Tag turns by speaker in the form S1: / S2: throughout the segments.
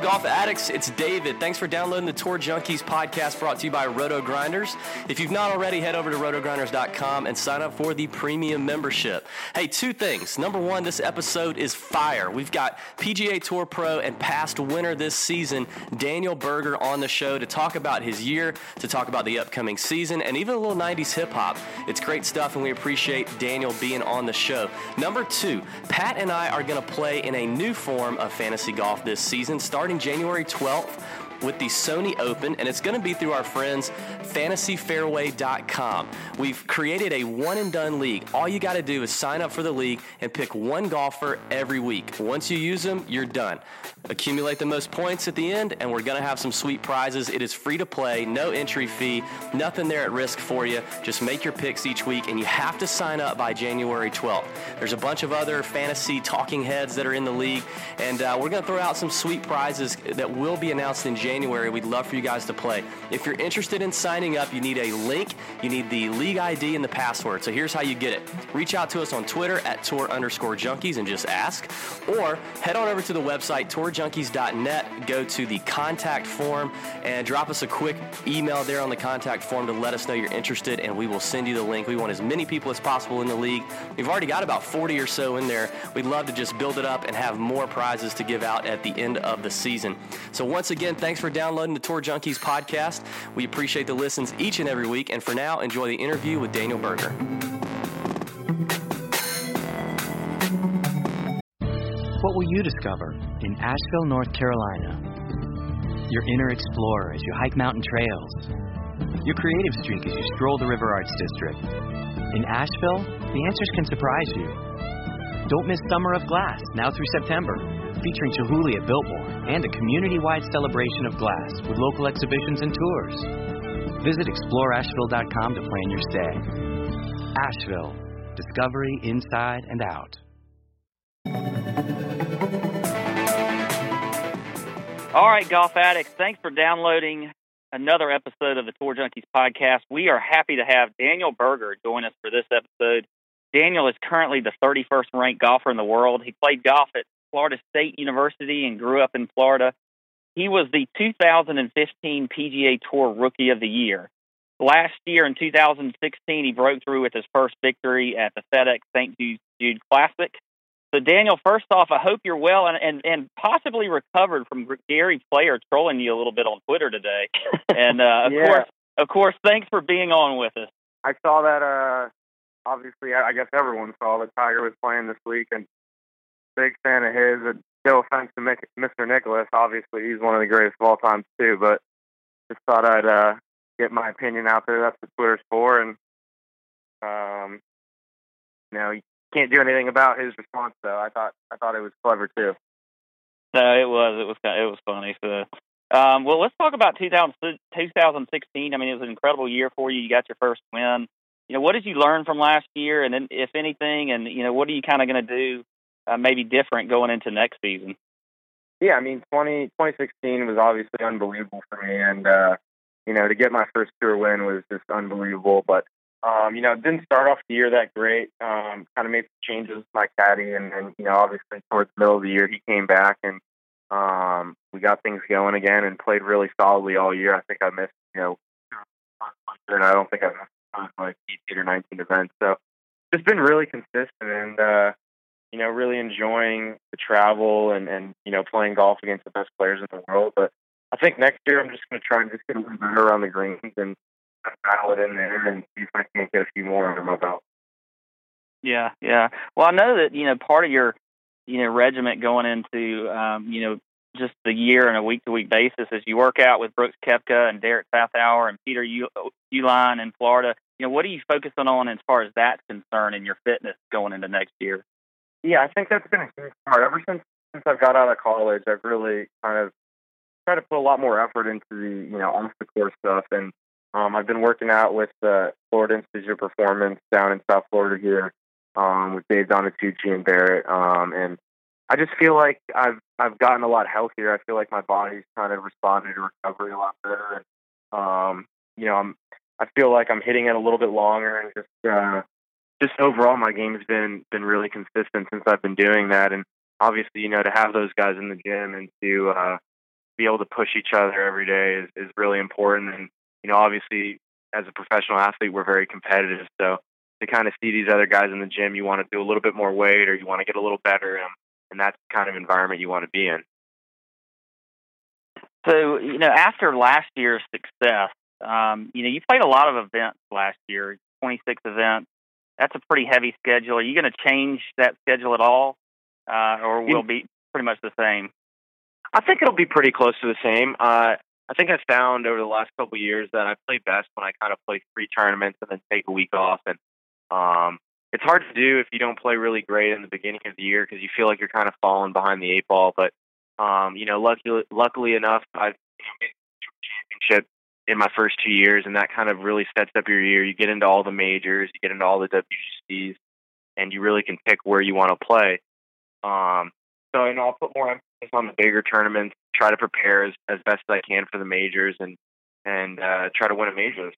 S1: golf addicts? It's David. Thanks for downloading the Tour Junkies podcast brought to you by Roto Grinders. If you've not already, head over to rotogrinders.com and sign up for the premium membership. Hey, two things. Number one, this episode is fire. We've got PGA Tour Pro and past winner this season, Daniel Berger, on the show to talk about his year, to talk about the upcoming season, and even a little 90s hip hop. It's great stuff, and we appreciate Daniel being on the show. Number two, Pat and I are going to play in a new form of fantasy golf this season starting January 12th with the Sony Open, and it's going to be through our friends fantasyfairway.com. We've created a one and done league. All you got to do is sign up for the league and pick one golfer every week. Once you use them, you're done. Accumulate the most points at the end, and we're going to have some sweet prizes. It is free to play, no entry fee, nothing there at risk for you. Just make your picks each week, and you have to sign up by January 12th. There's a bunch of other fantasy talking heads that are in the league, and uh, we're going to throw out some sweet prizes that will be announced in January. January, we'd love for you guys to play. If you're interested in signing up, you need a link, you need the league ID and the password. So here's how you get it. Reach out to us on Twitter at tour underscore junkies and just ask, or head on over to the website tourjunkies.net, go to the contact form, and drop us a quick email there on the contact form to let us know you're interested, and we will send you the link. We want as many people as possible in the league. We've already got about 40 or so in there. We'd love to just build it up and have more prizes to give out at the end of the season. So once again, thanks for downloading the Tour Junkies podcast. We appreciate the listens each and every week. And for now, enjoy the interview with Daniel Berger.
S2: What will you discover in Asheville, North Carolina? Your inner explorer as you hike mountain trails. Your creative streak as you stroll the River Arts District. In Asheville, the answers can surprise you. Don't miss Summer of Glass, now through September, featuring Chihuly at Biltmore and a community wide celebration of glass with local exhibitions and tours. Visit exploreasheville.com to plan your stay. Asheville, discovery inside and out.
S3: All right, golf addicts, thanks for downloading another episode of the Tour Junkies podcast. We are happy to have Daniel Berger join us for this episode. Daniel is currently the 31st ranked golfer in the world. He played golf at Florida State University and grew up in Florida. He was the 2015 PGA Tour Rookie of the Year. Last year in 2016, he broke through with his first victory at the FedEx St. Jude Classic. So, Daniel, first off, I hope you're well and, and, and possibly recovered from Gary Player trolling you a little bit on Twitter today. And uh, of
S4: yeah.
S3: course, of course, thanks for being on with us.
S4: I saw that. Uh, obviously, I I guess everyone saw that Tiger was playing this week, and big fan of his. And no offense to Mr. Nicklaus, obviously he's one of the greatest of all time too. But just thought I'd uh, get my opinion out there. That's what Twitter's for, and um, you know, you can't do anything about his response though. I thought I thought it was clever too.
S3: No, it was. It was. kind- It was funny. So, um, well, let's talk about 2000, 2016. I mean, it was an incredible year for you. You got your first win. You know, what did you learn from last year, and then, if anything, and you know, what are you kind of going to do, uh, maybe different going into next season?
S4: Yeah, I mean, 20, 2016 was obviously unbelievable for me, and uh, you know, to get my first tour win was just unbelievable. But um, you know, didn't start off the year that great. Um, kind of made some changes with my caddy, and, and you know, obviously towards the middle of the year, he came back, and um, we got things going again, and played really solidly all year. I think I missed, you know, and I don't think I missed like 18 or 19 events. So, just been really consistent, and uh, you know, really enjoying the travel and, and, you know, playing golf against the best players in the world. But I think next year I'm just going to try and just get a little better around the greens and battle it in there and see if I can get a few more under my belt.
S3: Yeah, yeah. Well, I know that you know part of your you know regiment going into um, you know just the year on a week to week basis as you work out with Brooks Koepka and Derek Fathauer and Peter U- Uihlein in Florida. You know, what are you focusing on as far as that's concerned in your fitness going into next year?
S4: Yeah, I think that's been a huge part. Ever since since I've got out of college, I've really kind of tried to put a lot more effort into the you know off the course stuff, and um, I've been working out with uh, Florida Institute of Performance down in South Florida here um, with Dave Donatucci and Barrett, um, and I just feel like I've I've gotten a lot healthier. I feel like my body's kind of responded to recovery a lot better, and um, you know I'm I feel like I'm hitting it a little bit longer, and just uh, just overall my game's been been really consistent since I've been doing that, and obviously you know to have those guys in the gym and to uh, be able to push each other every day is, is really important. And you know, obviously, as a professional athlete, we're very competitive. So to kind of see these other guys in the gym, you want to do a little bit more weight or you want to get a little better, and, and that's the kind of environment you want to be in.
S3: So you know, after last year's success, um, you know, you played a lot of events last year, 26 events. That's a pretty heavy schedule. Are you going to change that schedule at all, uh, or will it be pretty much the same?
S4: I think it'll be pretty close to the same. Uh, I think I found over the last couple of years that I play best when I kind of play three tournaments and then take a week off. And um, it's hard to do if you don't play really great in the beginning of the year because you feel like you're kind of falling behind the eight ball. But um, you know, luckily, luckily enough, I've been championship in my first two years, and that kind of really sets up your year. You get into all the majors, you get into all the WGCs, and you really can pick where you want to play. Um, so, you know, I'll put more emphasis on the bigger tournaments, try to prepare as, as best as I can for the majors, and and uh, try to win a major.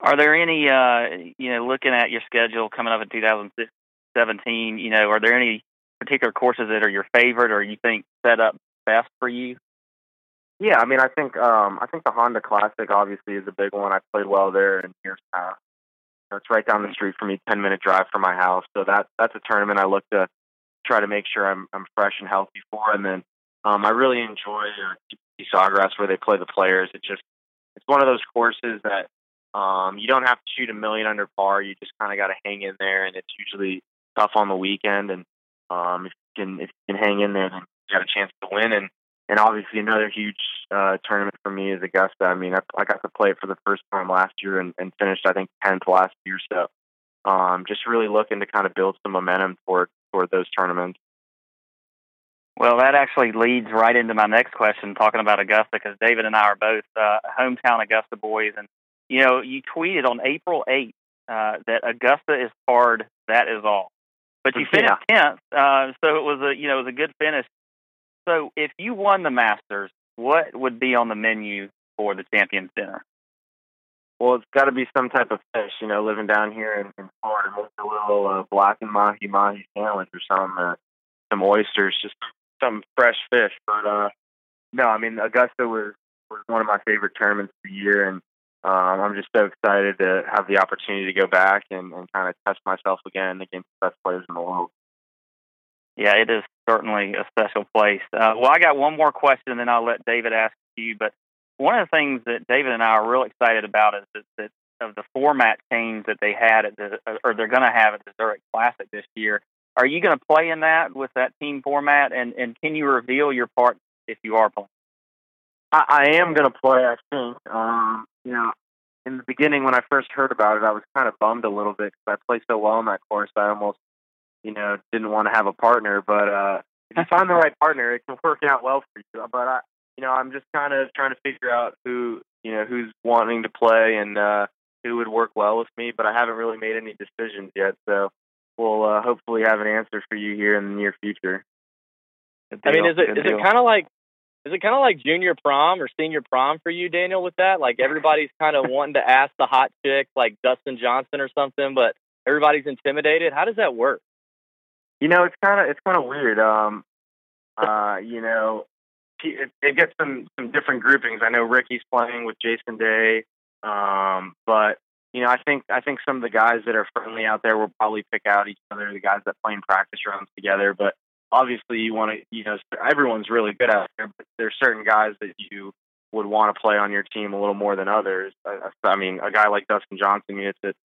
S3: Are there any, uh, you know, looking at your schedule coming up in 2017, you know, are there any particular courses that are your favorite or you think set up best for you?
S4: Yeah, I mean, I think um, I think the Honda Classic obviously is a big one. I played well there in years past. It's right down the street from me, ten minute drive from my house. So that that's a tournament I look to try to make sure I'm I'm fresh and healthy for. And then um, I really enjoy uh, Sawgrass where they play the players. It's just it's one of those courses that um, you don't have to shoot a million under par. You just kind of got to hang in there, and it's usually tough on the weekend. And um, if you can if you can hang in there, then you got a chance to win. And and obviously another huge uh, tournament for me is Augusta. I mean, I, I got to play it for the first time last year and, and finished I think tenth last year. So um, just really looking to kind of build some momentum toward toward those tournaments.
S3: Well, that actually leads right into my next question, talking about Augusta, because David and I are both uh, hometown Augusta boys, and you know, you tweeted on April eighth uh, that Augusta is hard. That is all. But you finished tenth, uh, so it was a you know it was a good finish. So, if you won the Masters, what would be on the menu for the Champions Dinner?
S4: Well, it's got to be some type of fish. You know, living down here in, in Florida, maybe a little uh, blackened mahi mahi sandwich or some uh, some oysters, just some fresh fish. But uh, no, I mean Augusta was was one of my favorite tournaments of the year, and um, I'm just so excited to have the opportunity to go back and, and kind of test myself again against the best players in the world.
S3: Yeah, it is certainly a special place. Uh, well, I got one more question, and then I'll let David ask you. But one of the things that David and I are real excited about is that, that of the format change that they had at the, or they're going to have at the Zurich Classic this year. Are you going to play in that with that team format? And and can you reveal your part if you are playing?
S4: I, I am going to play. I think. Um, you know, in the beginning when I first heard about it, I was kind of bummed a little bit because I play so well in that course. I almost you know, didn't want to have a partner. But uh, if you find the right partner, it can work out well for you. But I, you know, I'm just kind of trying to figure out who, you know, who's wanting to play and uh, who would work well with me. But I haven't really made any decisions yet. So we'll uh, hopefully have an answer for you here in the near future.
S5: I mean, is it is it kind of like is it kind of like junior prom or senior prom for you, Daniel? With that, like everybody's kind of wanting to ask the hot chick, like Dustin Johnson or something, but everybody's intimidated. How does that work?
S4: You know, it's kind of it's kind of weird. Um, uh, you know, it gets some some different groupings. I know Rickie's playing with Jason Day, um, but you know, I think I think some of the guys that are friendly out there will probably pick out each other. The guys that play in practice rounds together, but obviously you want to, you know, everyone's really good out there, but there's certain guys that you would want to play on your team a little more than others. I, I mean, a guy like Dustin Johnson, it's it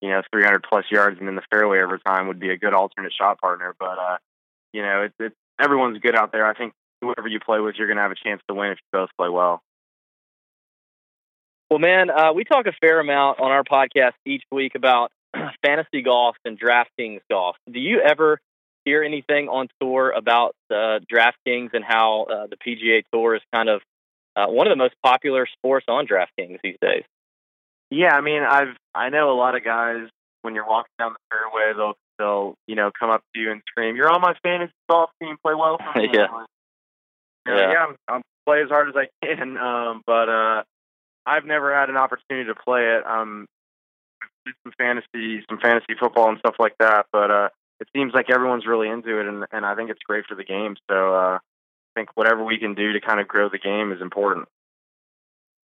S4: you know, 300 plus yards and in the fairway every time would be a good alternate shot partner. But, uh, you know, it's, it's everyone's good out there. I think whoever you play with, you're going to have a chance to win if you both play well.
S5: Well, man, uh, we talk a fair amount on our podcast each week about fantasy golf and DraftKings golf. Do you ever hear anything on tour about uh, DraftKings and how uh, the PGA Tour is kind of uh, one of the most popular sports on DraftKings these days?
S4: Yeah, I mean, I've I know a lot of guys when you're walking down the fairway, they'll they'll you know come up to you and scream, "You're on my fantasy golf team. Play well for
S5: me." yeah.
S4: yeah, yeah, I'm, I'm play as hard as I can. Um, but uh, I've never had an opportunity to play it. Um, I've some fantasy, some fantasy football and stuff like that. But uh, it seems like everyone's really into it, and and I think it's great for the game. So uh, I think whatever we can do to kind of grow the game is important.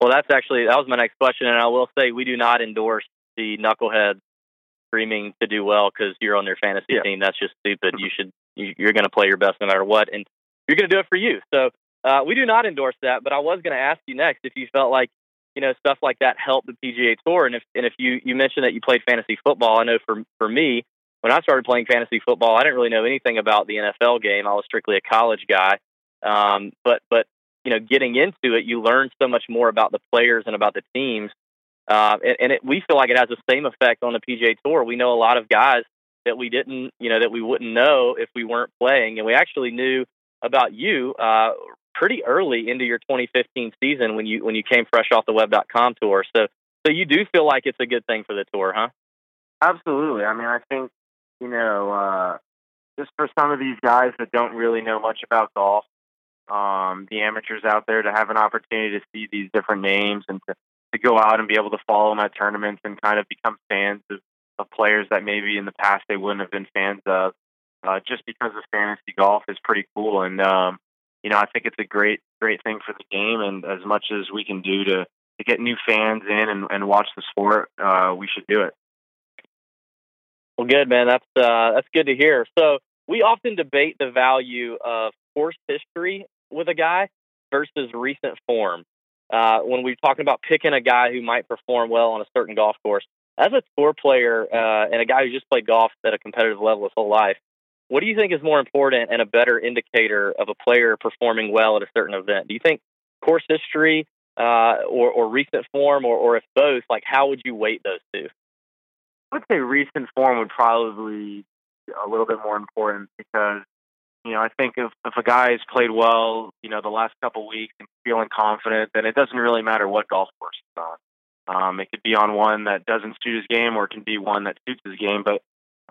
S5: Well, that's actually that was my next question, and I will say we do not endorse the knucklehead screaming to do well because you're on their fantasy
S4: Yeah.
S5: team. That's just stupid. You should you, you're going to play your best no matter what, and you're going to do it for you. So uh, we do not endorse that. But I was going to ask you next if you felt like you know stuff like that helped the PGA Tour, and if and if you you mentioned that you played fantasy football. I know for for me when I started playing fantasy football, I didn't really know anything about the NFL game. I was strictly a college guy. Um, but but you know, getting into it, you learn so much more about the players and about the teams. Uh, and and it, we feel like it has the same effect on the PGA Tour. We know a lot of guys that we didn't, you know, that we wouldn't know if we weren't playing, and we actually knew about you uh, pretty early into your 2015 season when you when you came fresh off the Web.com tour. So so you do feel like it's a good thing for the tour, huh?
S4: Absolutely. I mean, I think you know, uh, just for some of these guys that don't really know much about golf, um, the amateurs out there to have an opportunity to see these different names and to, to go out and be able to follow them at tournaments and kind of become fans of, of players that maybe in the past they wouldn't have been fans of, uh, just because of fantasy golf is pretty cool. And um, you know, I think it's a great, great thing for the game. And as much as we can do to to get new fans in and, and watch the sport, uh, we should do it.
S5: Well, good man. That's uh, that's good to hear. So we often debate the value of course history with a guy versus recent form. Uh, when we're talking about picking a guy who might perform well on a certain golf course, as a tour player uh, and a guy who just played golf at a competitive level his whole life, what do you think is more important and a better indicator of a player performing well at a certain event? Do you think course history uh, or, or recent form, or, or if both, like how would you weight those two?
S4: I would say recent form would probably be a little bit more important because, you know, I think if, if a guy has played well, you know, the last couple weeks and feeling confident, then it doesn't really matter what golf course it's on. Um, it could be on one that doesn't suit his game or it can be one that suits his game. But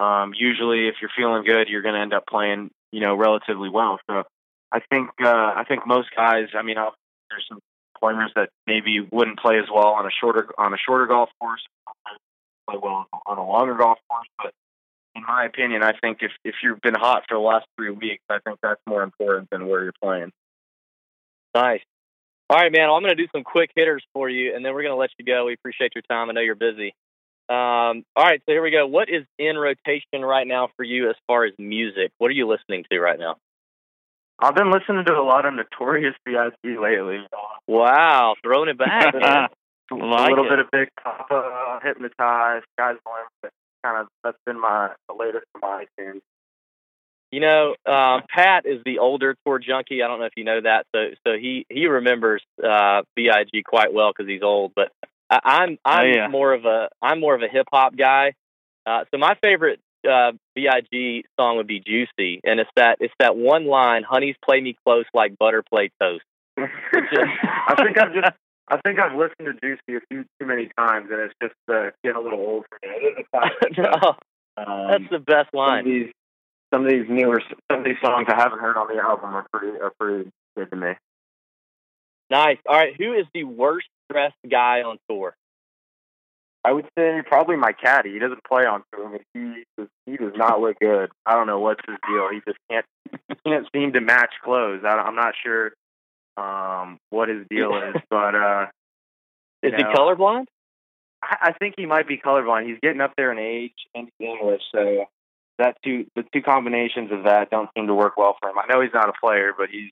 S4: um, usually if you're feeling good, you're going to end up playing, you know, relatively well. So I think, uh, I think most guys, I mean, I'll, there's some players that maybe wouldn't play as well on a shorter, on a shorter golf course play well on a longer golf course. But in my opinion, I think if if you've been hot for the last three weeks, I think that's more important than where you're playing.
S5: Nice. All right, man. Well, I'm going to do some quick hitters for you, and then we're going to let you go. We appreciate your time. I know you're busy. Um, all right, so here we go. What is in rotation right now for you as far as music? What are you listening to right now?
S4: I've been listening to a lot of Notorious B.I.G. lately.
S5: Wow, throwing it back. man.
S4: a
S5: Like
S4: little
S5: it.
S4: bit of Big Poppa, Hypnotized, the Limit. Kind of that's been my the latest of my iTunes.
S5: You know, um, Pat is the older tour junkie. I don't know if you know that. So, so he he remembers uh, Big quite well because he's old. But I, I'm I'm
S3: Oh, yeah.
S5: more of a I'm more of a hip hop guy. Uh, so my favorite uh, Big song would be "Juicy," and it's that it's that one line: "Honeys play me close like butter play toast."
S4: I think I've just I think I've listened to Juicy a few too many times, and it's just uh, getting a little old for me. It is a classic.
S5: no,
S4: um,
S5: that's the best
S4: some of
S5: line.
S4: these some of these newer some of these songs I haven't heard on the album are pretty are pretty good to me.
S5: Nice. All right, who is the worst dressed guy on tour?
S4: I would say probably my caddy. He doesn't play on tour, but he does, he does not look good. I don't know what's his deal. He just can't he can't seem to match clothes. I, I'm not sure um, what his deal is, but uh,
S5: Is he colorblind?
S4: I, I think he might be colorblind. He's getting up there in age and he's English, so that two the two combinations of that don't seem to work well for him. I know he's not a player, but he's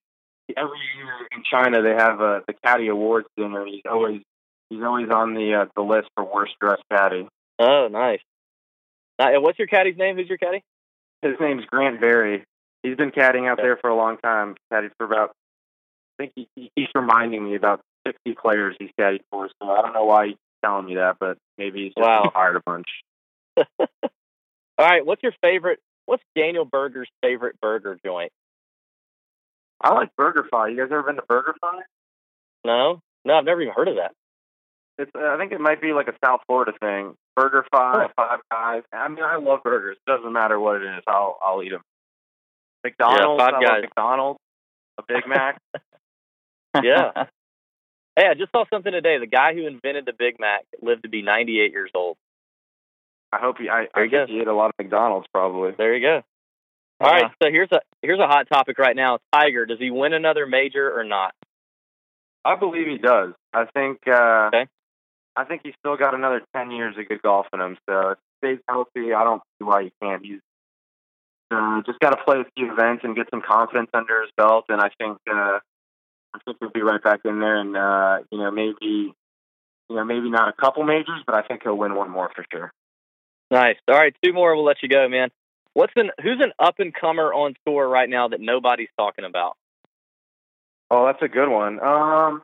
S4: every year in China they have uh, the caddy awards dinner. He's always he's always on the uh, the list for worst dressed caddy.
S5: Oh, nice. Now, what's your caddy's name? Who's your caddy?
S4: His name's Grant Berry. He's been caddying out there for a long time. Caddied for about think he, he keeps reminding me about sixty players he's caddied for. So I don't know why he's telling me that, but maybe he's just
S5: Wow.
S4: hired a bunch.
S5: All right, what's your favorite? What's Daniel Berger's favorite burger joint?
S4: I like BurgerFi. You guys ever been to BurgerFi?
S5: No, no, I've never even heard of that.
S4: It's uh, I think it might be like a South Florida thing. Burger Five, Five Guys. I mean, I love burgers. It doesn't matter what it is. I'll I'll eat them. McDonald's.
S5: Yeah, Five
S4: I
S5: Guys.
S4: McDonald's. A Big Mac.
S5: Yeah. Hey, I just saw something today. The guy who invented the Big Mac lived to be 98 years old.
S4: I hope he. I,
S5: There
S4: I
S5: you go.
S4: he ate a lot of McDonald's probably.
S5: There you go. All right, so here's a here's a hot topic right now. Tiger, does he win another major or not?
S4: I believe he does. I think. Uh,
S5: Okay.
S4: I think he's still got another ten years of good golf in him. So if he stays healthy, I don't see why he can't. He's uh, just got to play a few events and get some confidence under his belt, and I think uh, I think he'll be right back in there. And uh, you know, maybe you know, maybe not a couple majors, but I think he'll win one more for sure.
S5: Nice. All right, two more. We'll let you go, man. What's an who's an up and comer on tour right now that nobody's talking about?
S4: Oh, that's a good one. Um,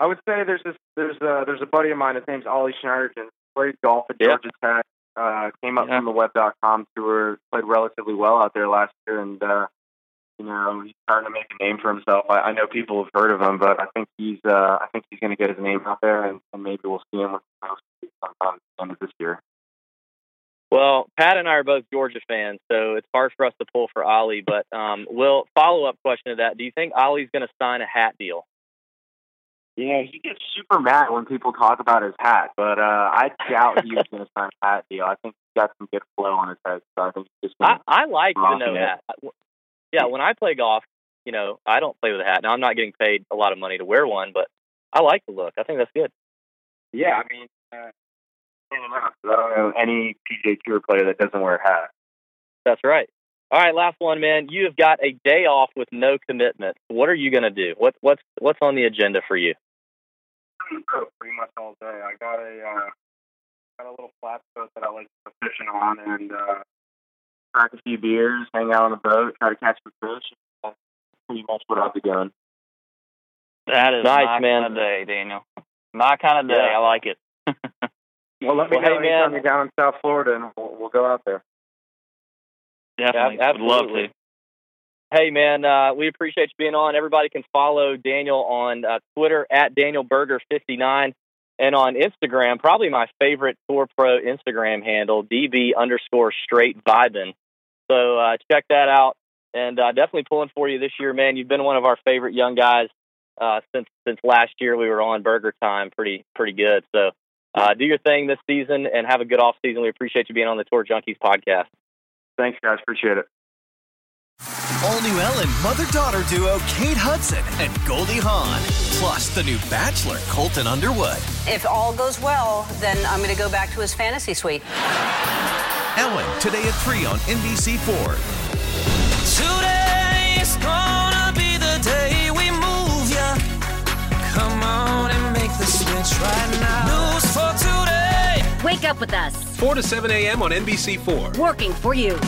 S4: I would say there's this there's a there's a buddy of mine. His name's Ollie Schniederjans. Played golf at
S5: Yeah.
S4: Georgia Tech. Uh, came up
S5: Yeah.
S4: from the Web.com tour. Played relatively well out there last year, and uh, you know he's starting to make a name for himself. I, I know people have heard of him, but I think he's uh, I think he's going to get his name out there, and, and maybe we'll see him with the most sometime the end of this year.
S5: Well, Pat and I are both Georgia fans, so it's hard for us to pull for Ollie. But um, Will, follow up question to that: Do you think Ollie's going to sign a hat deal?
S4: Know, he gets super mad when people talk about his hat, but uh, I doubt he was going to sign a hat deal. I think he's got some good flow on his head, so I think he's just
S5: I, I like the no
S4: it.
S5: hat. Yeah, when I play golf, you know, I don't play with a hat. Now I'm not getting paid a lot of money to wear one, but I like the look. I think that's good.
S4: Yeah, I mean, uh. I don't know any PGA Tour player that doesn't wear a hat.
S5: That's right. All right, last one, man. You have got a day off with no commitment. What are you going to do? What, what's what's on the agenda for you?
S4: Pretty much all day. I got a uh, got a little flat boat that I like to fishing on, and uh, crack a few beers, hang out on the boat, try to catch some fish. That's pretty much what I'll be doing.
S3: That is
S5: Nice,
S3: my
S5: man.
S3: kind of day, Daniel. My kind of day.
S5: Yeah.
S3: I like it.
S4: Well, let me
S5: Well,
S4: know
S5: hey,
S4: anytime
S5: man.
S4: you're down in South Florida, and we'll, we'll go out there.
S3: Definitely.
S5: Yeah,
S3: Would love
S5: absolutely.
S3: to.
S5: Hey, man, uh, we appreciate you being on. Everybody can follow Daniel on uh, Twitter at DanielBerger59 and on Instagram, probably my favorite Tour Pro Instagram handle, DB underscore straight vibin. So uh, check that out. And uh, definitely pulling for you this year, man. You've been one of our favorite young guys uh, since since last year. We were on Burger Time, pretty pretty good. So uh, do your thing this season and have a good off season. We appreciate you being on the Tour Junkies podcast.
S4: Thanks, guys. Appreciate it.
S6: All new Ellen, mother daughter duo Kate Hudson and Goldie Hawn. Plus, the new Bachelor, Colton Underwood.
S7: If all goes well, then I'm going to go back to his fantasy suite.
S6: Ellen, today at 3 on NBC4.
S8: Today's gonna be the day we move ya. Come on and make the switch right now. News for today.
S9: Wake up with us.
S10: 4 to 7 a.m. on NBC4.
S9: Working for you.